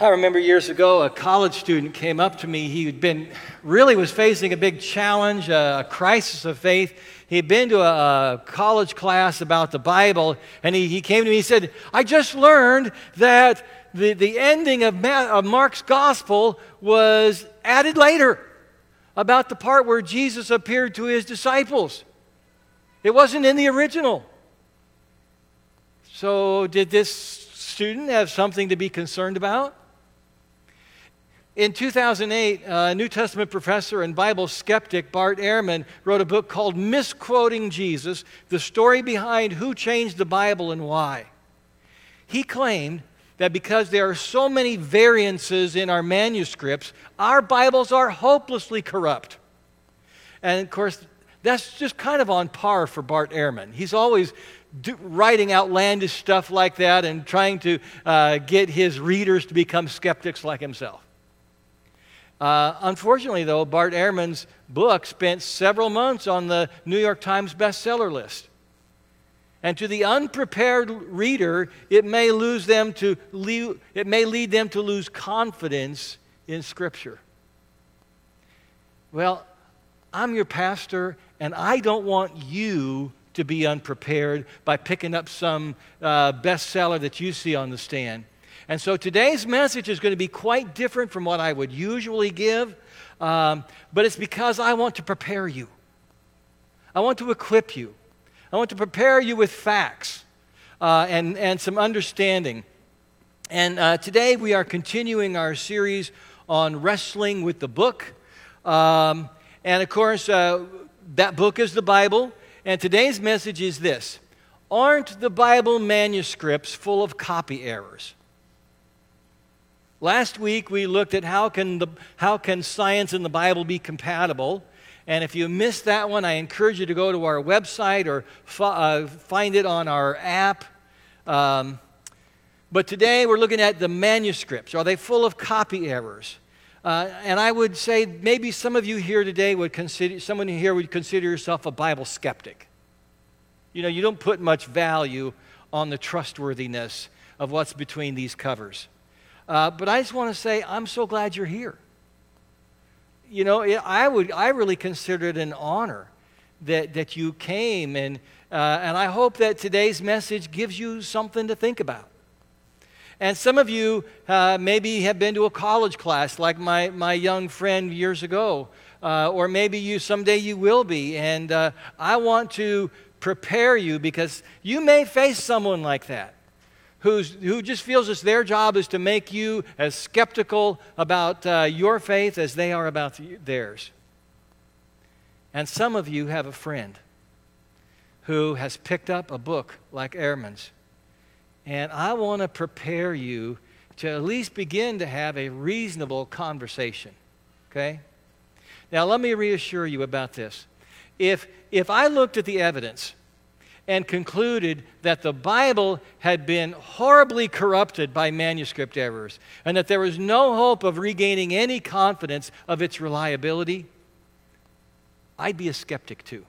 I remember years ago, a college student came up to me. He had been really was facing a big challenge, a, crisis of faith. He had been to a, college class about the Bible, and he, he came to me. He said, "I just learned that the, the ending of, Ma- of Mark's gospel was added later about the part where Jesus appeared to his disciples. It wasn't in the original." So, did this student have something to be concerned about? In 2008, a New Testament professor and Bible skeptic Bart Ehrman wrote a book called Misquoting Jesus The Story Behind Who Changed the Bible and Why. He claimed that because there are so many variances in our manuscripts, our Bibles are hopelessly corrupt. And of course, that's just kind of on par for Bart Ehrman. He's always do, writing outlandish stuff like that and trying to uh, get his readers to become skeptics like himself. Uh, unfortunately, though, Bart Ehrman's book spent several months on the New York Times bestseller list. And to the unprepared reader, it may, lose them to lead, it may lead them to lose confidence in Scripture. Well, I'm your pastor, and I don't want you to be unprepared by picking up some uh, bestseller that you see on the stand. And so today's message is going to be quite different from what I would usually give, um, but it's because I want to prepare you. I want to equip you. I want to prepare you with facts uh, and, and some understanding. And uh, today we are continuing our series on wrestling with the book. Um, and of course, uh, that book is the Bible. And today's message is this Aren't the Bible manuscripts full of copy errors? Last week we looked at how can, the, how can science and the Bible be compatible. And if you missed that one, I encourage you to go to our website or uh, find it on our app. Um, but today we're looking at the manuscripts. Are they full of copy errors? Uh, and I would say maybe some of you here today would consider, someone here would consider yourself a Bible skeptic. You know, you don't put much value on the trustworthiness of what's between these covers. Uh, but I just want to say, I'm so glad you're here. You know, I, would, I really consider it an honor that, that you came, and, uh, and I hope that today's message gives you something to think about. And some of you uh, maybe have been to a college class, like my, my young friend years ago, uh, or maybe you someday you will be. And uh, I want to prepare you because you may face someone like that who's, who just feels it's their job is to make you as skeptical about uh, your faith as they are about theirs. And some of you have a friend who has picked up a book like Ehrman's. And I want to prepare you to at least begin to have a reasonable conversation. Okay? Now, let me reassure you about this. If, if I looked at the evidence and concluded that the Bible had been horribly corrupted by manuscript errors and that there was no hope of regaining any confidence of its reliability, I'd be a skeptic too.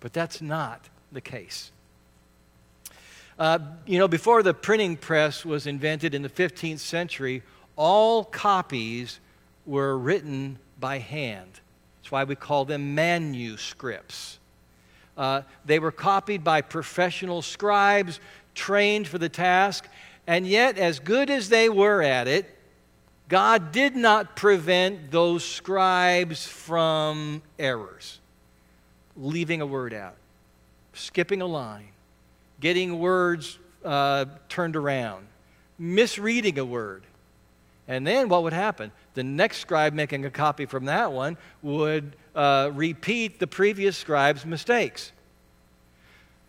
But that's not the case. Uh, you know, before the printing press was invented in the 15th century, all copies were written by hand. That's why we call them manuscripts. Uh, they were copied by professional scribes trained for the task, and yet, as good as they were at it, God did not prevent those scribes from errors, leaving a word out, skipping a line, getting words uh, turned around, misreading a word. And then what would happen? The next scribe making a copy from that one would uh, repeat the previous scribe's mistakes.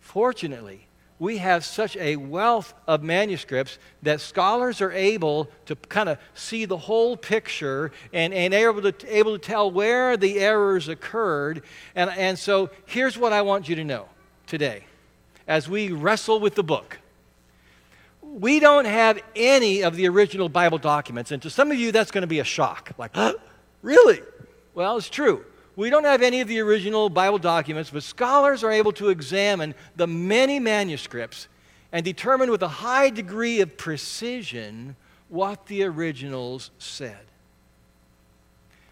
Fortunately, we have such a wealth of manuscripts that scholars are able to kind of see the whole picture and, and able, to, able to tell where the errors occurred. And, and so here's what I want you to know today as we wrestle with the book. We don't have any of the original Bible documents. And to some of you, that's going to be a shock. Like, huh? really? Well, it's true. We don't have any of the original Bible documents, but scholars are able to examine the many manuscripts and determine with a high degree of precision what the originals said.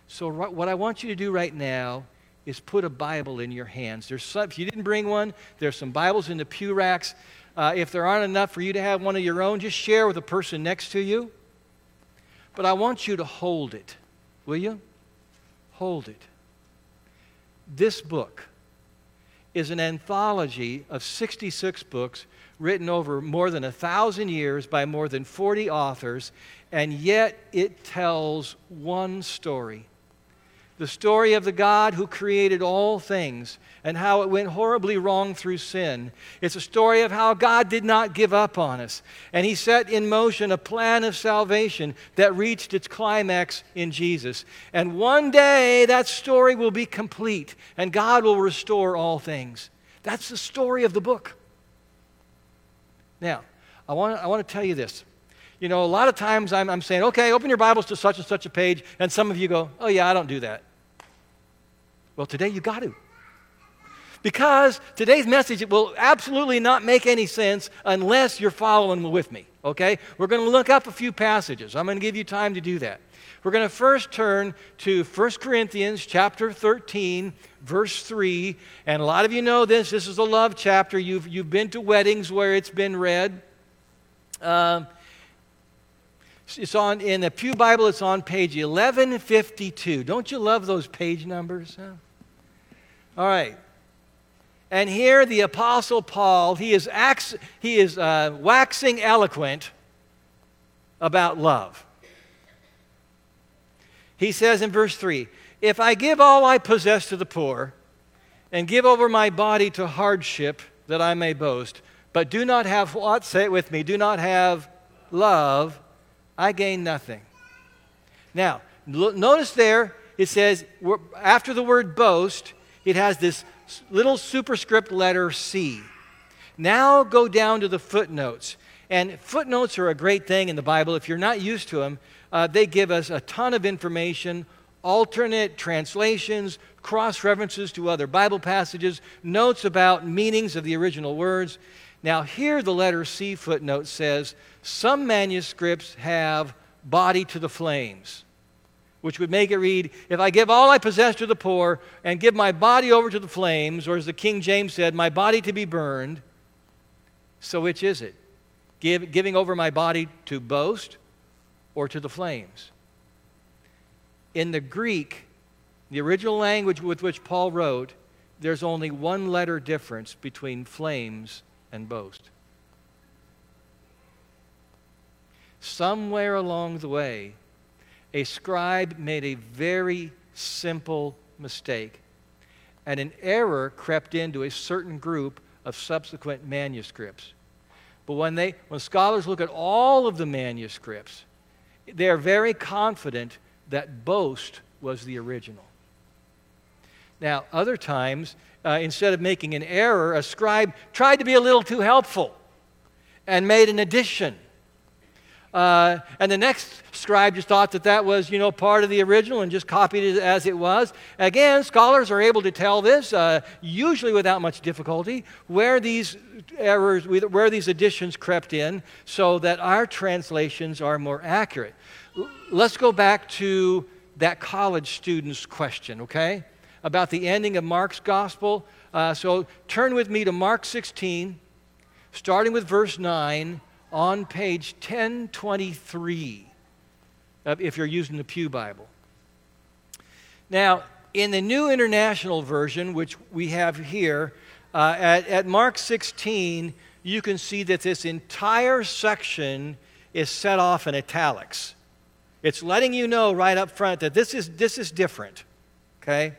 So, what I want you to do right now is put a Bible in your hands. There's some, if you didn't bring one, there's some Bibles in the pew racks. Uh, if there aren't enough for you to have one of your own, just share with the person next to you. But I want you to hold it. Will you? Hold it. This book is an anthology of 66 books written over more than a thousand years by more than 40 authors, and yet it tells one story the story of the God who created all things and how it went horribly wrong through sin. It's a story of how God did not give up on us. And He set in motion a plan of salvation that reached its climax in Jesus. And one day that story will be complete and God will restore all things. That's the story of the book. Now, I want, I want to tell you this. You know, a lot of times I'm, I'm saying, okay, open your Bibles to such and such a page, and some of you go, oh, yeah, I don't do that. Well, today you got to. Because today's message will absolutely not make any sense unless you're following with me, okay? We're going to look up a few passages. I'm going to give you time to do that. We're going to first turn to 1 Corinthians chapter 13, verse 3. And a lot of you know this. This is a love chapter. You've, you've been to weddings where it's been read. Uh, it's on in the Pew Bible, it's on page 1152. Don't you love those page numbers? Huh? All right. And here the Apostle Paul, he is, ax, he is uh, waxing eloquent about love. He says in verse 3 If I give all I possess to the poor, and give over my body to hardship that I may boast, but do not have what? Say it with me. Do not have love, I gain nothing. Now, notice there it says, after the word boast, it has this little superscript letter C. Now go down to the footnotes. And footnotes are a great thing in the Bible. If you're not used to them, uh, they give us a ton of information, alternate translations, cross references to other Bible passages, notes about meanings of the original words. Now, here the letter C footnote says some manuscripts have body to the flames which would make it read, If I give all I possess to the poor and give my body over to the flames, or as the King James said, my body to be burned, so which is it? Give, giving over my body to boast or to the flames? In the Greek, the original language with which Paul wrote, there's only one letter difference between flames and boast. Somewhere along the way, a scribe made a very simple mistake, and an error crept into a certain group of subsequent manuscripts. But when, they, when scholars look at all of the manuscripts, they are very confident that boast was the original. Now, other times, uh, instead of making an error, a scribe tried to be a little too helpful and made an addition uh, and the next scribe just thought that that was, you know, part of the original and just copied it as it was. Again, scholars are able to tell this, uh, usually without much difficulty, where these errors, where these additions crept in, so that our translations are more accurate. Let's go back to that college student's question, okay, about the ending of Mark's gospel. Uh, so turn with me to Mark 16, starting with verse 9 on page 1023 if you're using the Pew Bible. Now, in the New International Version, which we have here, uh, at, at Mark 16, you can see that this entire section is set off in italics. It's letting you know right up front that this is, this is different. Okay?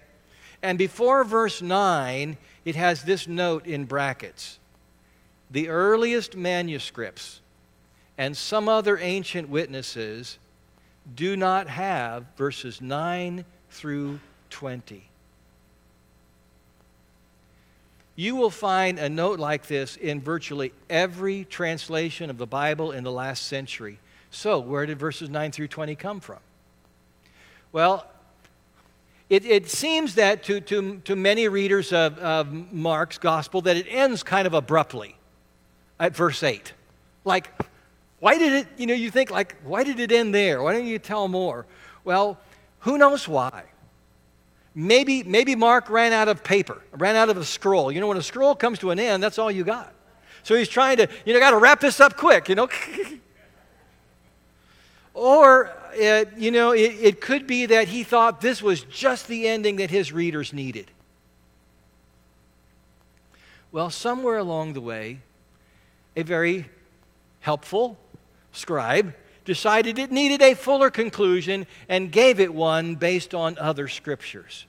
And before verse 9, it has this note in brackets the earliest manuscripts and some other ancient witnesses do not have verses 9 through 20. You will find a note like this in virtually every translation of the Bible in the last century. So, where did verses 9 through 20 come from? Well, it, it seems that to, to, to many readers of, of Mark's gospel that it ends kind of abruptly at verse 8. Like, Why did it, you know, you think like, why did it end there? Why don't you tell more? Well, who knows why? Maybe, maybe Mark ran out of paper, ran out of a scroll. You know, when a scroll comes to an end, that's all you got. So he's trying to, you know, got to wrap this up quick, you know. or, it, you know, it, it could be that he thought this was just the ending that his readers needed. Well, somewhere along the way, a very helpful scribe decided it needed a fuller conclusion and gave it one based on other scriptures.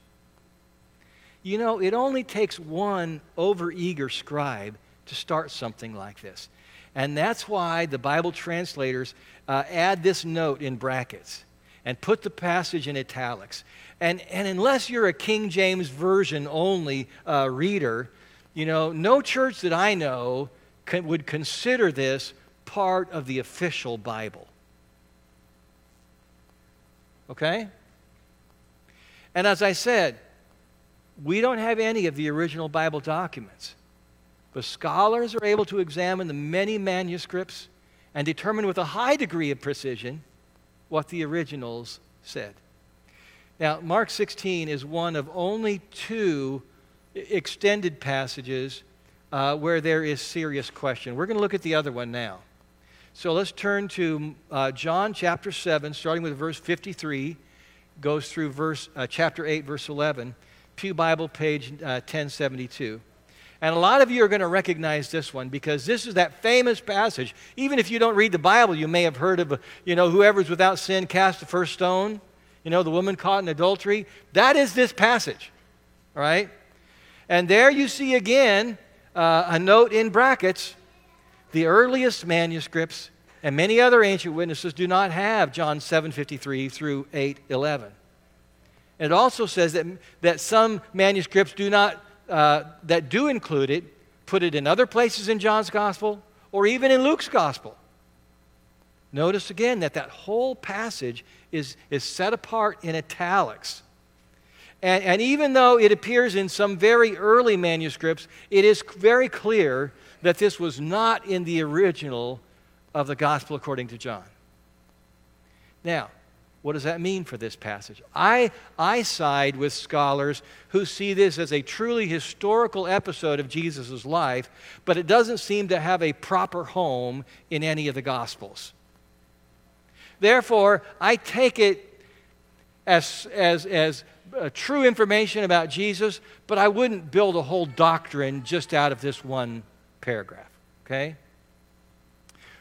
You know, it only takes one overeager scribe to start something like this. And that's why the Bible translators uh, add this note in brackets and put the passage in italics. And, and unless you're a King James Version only uh, reader, you know, no church that I know would consider this part of the official Bible. Okay? And as I said, we don't have any of the original Bible documents. But scholars are able to examine the many manuscripts and determine with a high degree of precision what the originals said. Now, Mark 16 is one of only two extended passages uh, where there is serious question. We're going to look at the other one now. So let's turn to uh, John chapter 7, starting with verse 53, goes through verse, uh, chapter 8, verse 11, Pew Bible, page 1072. Uh, and a lot of you are going to recognize this one because this is that famous passage. Even if you don't read the Bible, you may have heard of, you know, whoever's without sin cast the first stone. You know, the woman caught in adultery. That is this passage, all right? And there you see again uh, a note in brackets the earliest manuscripts and many other ancient witnesses do not have John 7:53 through 8:11. It also says that, that some manuscripts do not uh, that do include it put it in other places in John's gospel or even in Luke's gospel. Notice again that that whole passage is, is set apart in italics. And, and even though it appears in some very early manuscripts, it is very clear that this was not in the original of the gospel according to John. Now, what does that mean for this passage? I, I side with scholars who see this as a truly historical episode of Jesus' life, but it doesn't seem to have a proper home in any of the Gospels. Therefore, I take it as, as, as uh, true information about Jesus, but I wouldn't build a whole doctrine just out of this one paragraph, okay?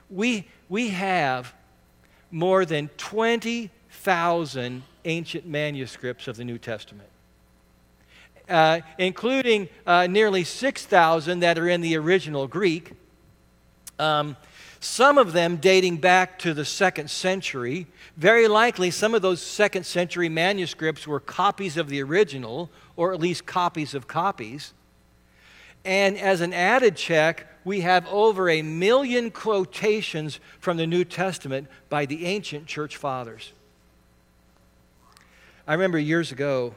We, we have more than 20,000 ancient manuscripts of the New Testament, uh, including uh, nearly 6,000 that are in the original Greek. Um, some of them dating back to the second century. Very likely, some of those second century manuscripts were copies of the original, or at least copies of copies. And as an added check, we have over a million quotations from the New Testament by the ancient church fathers. I remember years ago,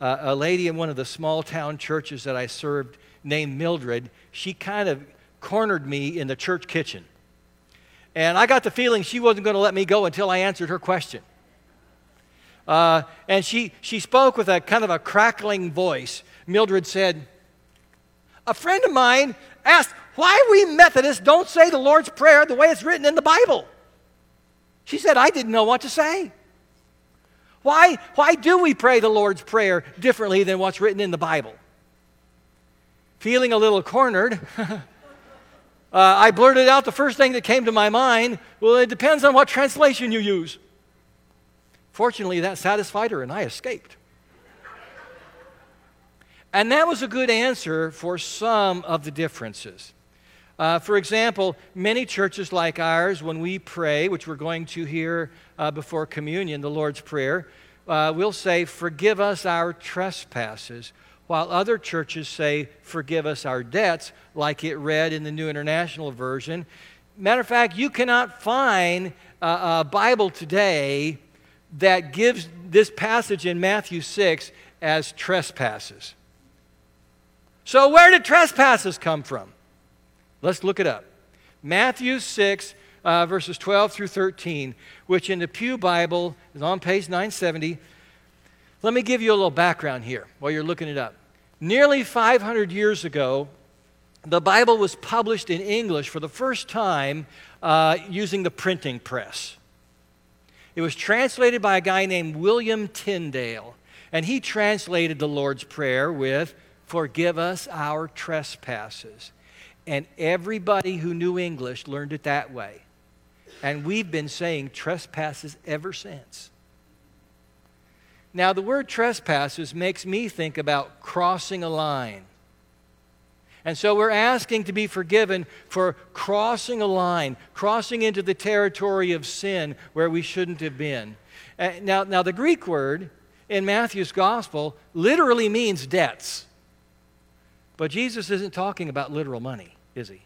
uh, a lady in one of the small town churches that I served named Mildred, she kind of cornered me in the church kitchen. And I got the feeling she wasn't going to let me go until I answered her question. Uh, and she, she spoke with a kind of a crackling voice. Mildred said, a friend of mine asked why we Methodists don't say the Lord's Prayer the way it's written in the Bible. She said, I didn't know what to say. Why, why do we pray the Lord's Prayer differently than what's written in the Bible? Feeling a little cornered, uh, I blurted out the first thing that came to my mind well, it depends on what translation you use. Fortunately, that satisfied her and I escaped. And that was a good answer for some of the differences. Uh, for example, many churches like ours, when we pray, which we're going to hear uh, before communion, the Lord's Prayer, uh, we'll say, Forgive us our trespasses, while other churches say, Forgive us our debts, like it read in the New International Version. Matter of fact, you cannot find a, a Bible today that gives this passage in Matthew 6 as trespasses. So, where did trespasses come from? Let's look it up. Matthew 6, uh, verses 12 through 13, which in the Pew Bible is on page 970. Let me give you a little background here while you're looking it up. Nearly 500 years ago, the Bible was published in English for the first time uh, using the printing press. It was translated by a guy named William Tyndale, and he translated the Lord's Prayer with, Forgive us our trespasses. And everybody who knew English learned it that way. And we've been saying trespasses ever since. Now, the word trespasses makes me think about crossing a line. And so we're asking to be forgiven for crossing a line, crossing into the territory of sin where we shouldn't have been. Uh, now, now, the Greek word in Matthew's gospel literally means debts. But Jesus isn't talking about literal money, is he?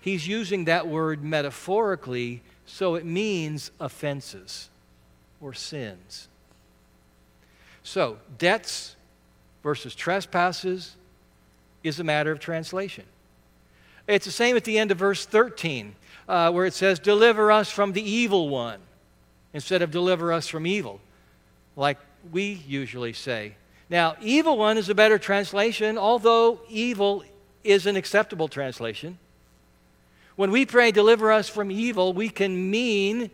He's using that word metaphorically, so it means offenses or sins. So, debts versus trespasses is a matter of translation. It's the same at the end of verse 13, uh, where it says, Deliver us from the evil one, instead of deliver us from evil, like we usually say. Now, evil one is a better translation, although evil is an acceptable translation. When we pray, deliver us from evil, we can mean,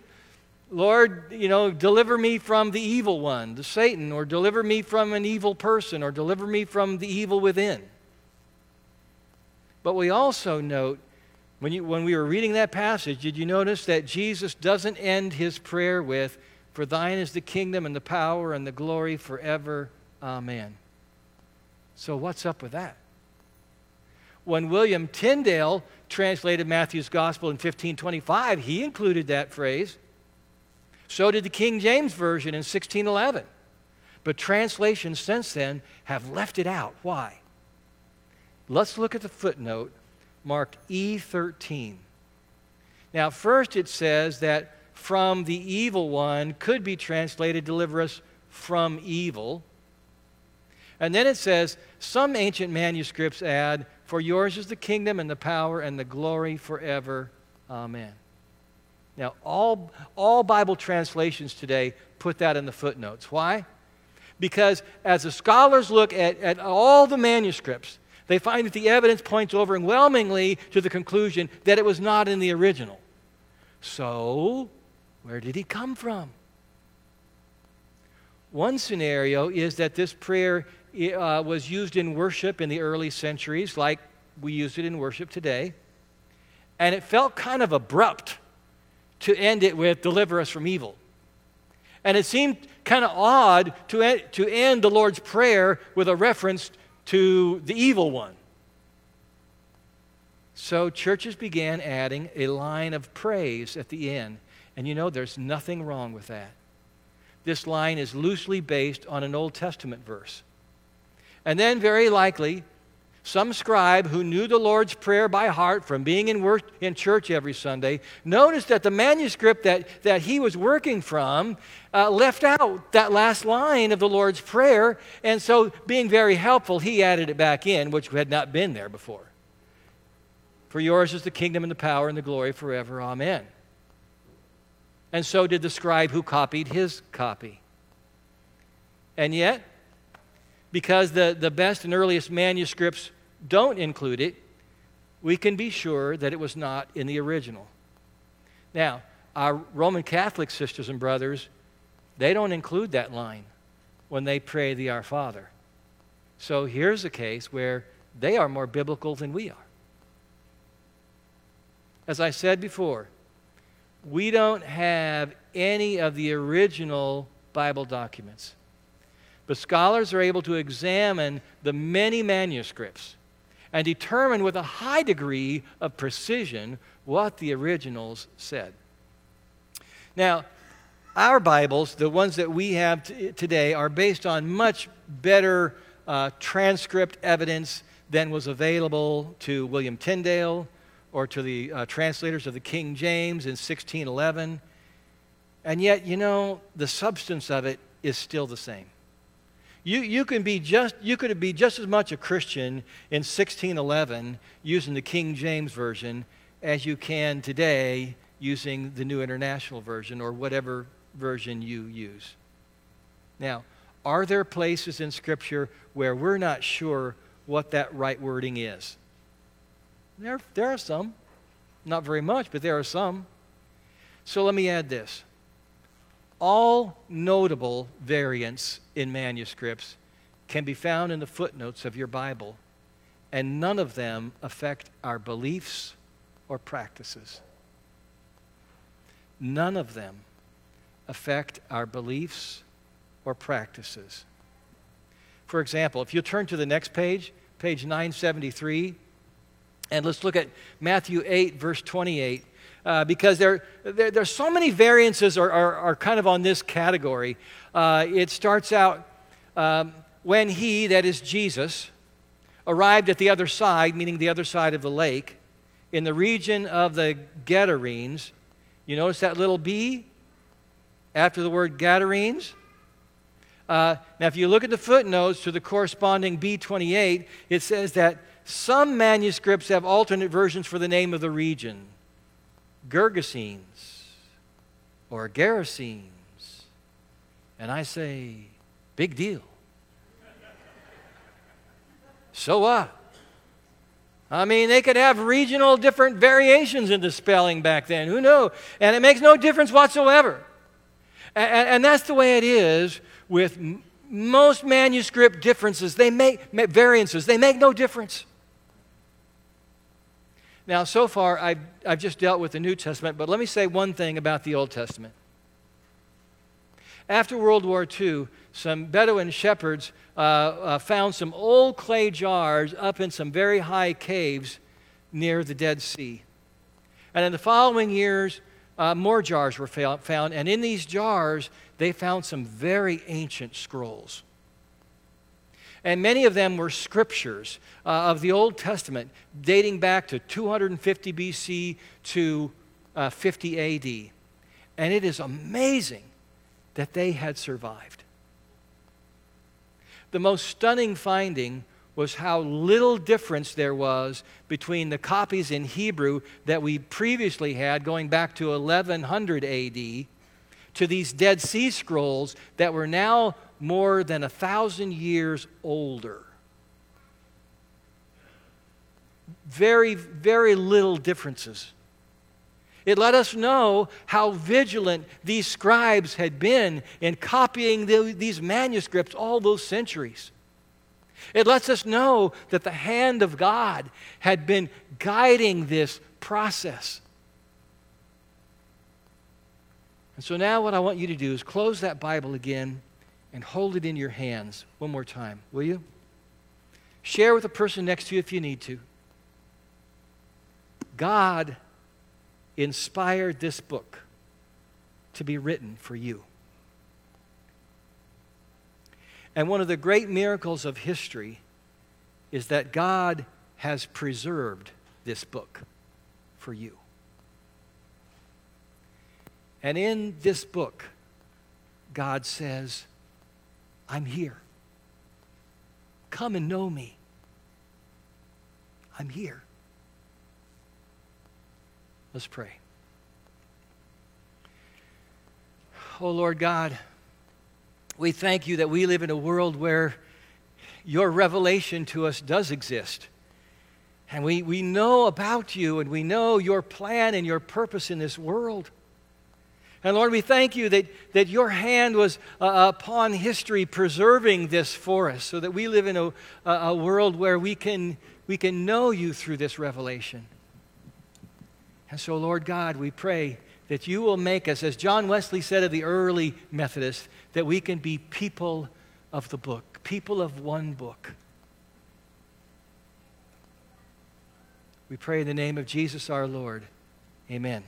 Lord, you know, deliver me from the evil one, the Satan, or deliver me from an evil person, or deliver me from the evil within. But we also note, when, you, when we were reading that passage, did you notice that Jesus doesn't end his prayer with, For thine is the kingdom and the power and the glory forever Amen. So, what's up with that? When William Tyndale translated Matthew's gospel in 1525, he included that phrase. So did the King James Version in 1611. But translations since then have left it out. Why? Let's look at the footnote marked E13. Now, first it says that from the evil one could be translated deliver us from evil. And then it says, some ancient manuscripts add, For yours is the kingdom and the power and the glory forever. Amen. Now, all, all Bible translations today put that in the footnotes. Why? Because as the scholars look at, at all the manuscripts, they find that the evidence points overwhelmingly to the conclusion that it was not in the original. So, where did he come from? One scenario is that this prayer uh, was used in worship in the early centuries, like we use it in worship today. And it felt kind of abrupt to end it with, Deliver us from evil. And it seemed kind of odd to, end, to end the Lord's Prayer with a reference to the evil one. So churches began adding a line of praise at the end. And you know, there's nothing wrong with that. This line is loosely based on an Old Testament verse. And then, very likely, some scribe who knew the Lord's Prayer by heart from being in, work, in church every Sunday noticed that the manuscript that, that he was working from uh, left out that last line of the Lord's Prayer. And so, being very helpful, he added it back in, which had not been there before. For yours is the kingdom and the power and the glory forever. Amen. And so did the scribe who copied his copy. And yet, because the, the best and earliest manuscripts don't include it, we can be sure that it was not in the original. Now, our Roman Catholic sisters and brothers, they don't include that line when they pray the Our Father. So here's a case where they are more biblical than we are. As I said before, we don't have any of the original Bible documents. But scholars are able to examine the many manuscripts and determine with a high degree of precision what the originals said. Now, our Bibles, the ones that we have t- today, are based on much better uh, transcript evidence than was available to William Tyndale or to the uh, translators of the King James in 1611. And yet, you know, the substance of it is still the same. You, you, can be just, you could be just as much a Christian in 1611 using the King James Version as you can today using the New International Version or whatever version you use. Now, are there places in Scripture where we're not sure what that right wording is? There, there are some. Not very much, but there are some. So let me add this. All notable variants in manuscripts can be found in the footnotes of your Bible, and none of them affect our beliefs or practices. None of them affect our beliefs or practices. For example, if you turn to the next page, page 973, and let's look at Matthew 8, verse 28. Uh, because there, there, there's so many variances are, are, are kind of on this category. Uh, it starts out um, when he, that is Jesus, arrived at the other side, meaning the other side of the lake, in the region of the Gadarenes. You notice that little B after the word Gadarenes? Uh, now, if you look at the footnotes to the corresponding B28, it says that some manuscripts have alternate versions for the name of the region Gergesenes or Gerasenes. And I say, big deal. so what? I mean, they could have regional different variations in the spelling back then. Who knows? And it makes no difference whatsoever. And, and that's the way it is with m- most manuscript differences. They make variances. They make no difference. Now, so far, I've, I've just dealt with the New Testament, but let me say one thing about the Old Testament. After World War II, some Bedouin shepherds uh, uh, found some old clay jars up in some very high caves near the Dead Sea. And in the following years, uh, more jars were found, and in these jars, they found some very ancient scrolls. And many of them were scriptures uh, of the Old Testament dating back to 250 BC to uh, 50 AD. And it is amazing that they had survived. The most stunning finding was how little difference there was between the copies in Hebrew that we previously had going back to 1100 AD to these Dead Sea Scrolls that were now more than a thousand years older. Very, very little differences. It let us know how vigilant these scribes had been in copying the, these manuscripts all those centuries. It lets us know that the hand of God had been guiding this process. And so now, what I want you to do is close that Bible again and hold it in your hands one more time, will you? Share with the person next to you if you need to. God inspired this book to be written for you. And one of the great miracles of history is that God has preserved this book for you. And in this book, God says, I'm here. Come and know me. I'm here. Let's pray. Oh, Lord God, we thank you that we live in a world where your revelation to us does exist. And we, we know about you and we know your plan and your purpose in this world. And Lord, we thank you that, that your hand was uh, upon history preserving this for us so that we live in a, a world where we can, we can know you through this revelation. And so, Lord God, we pray that you will make us, as John Wesley said of the early Methodists, that we can be people of the book, people of one book. We pray in the name of Jesus our Lord. Amen.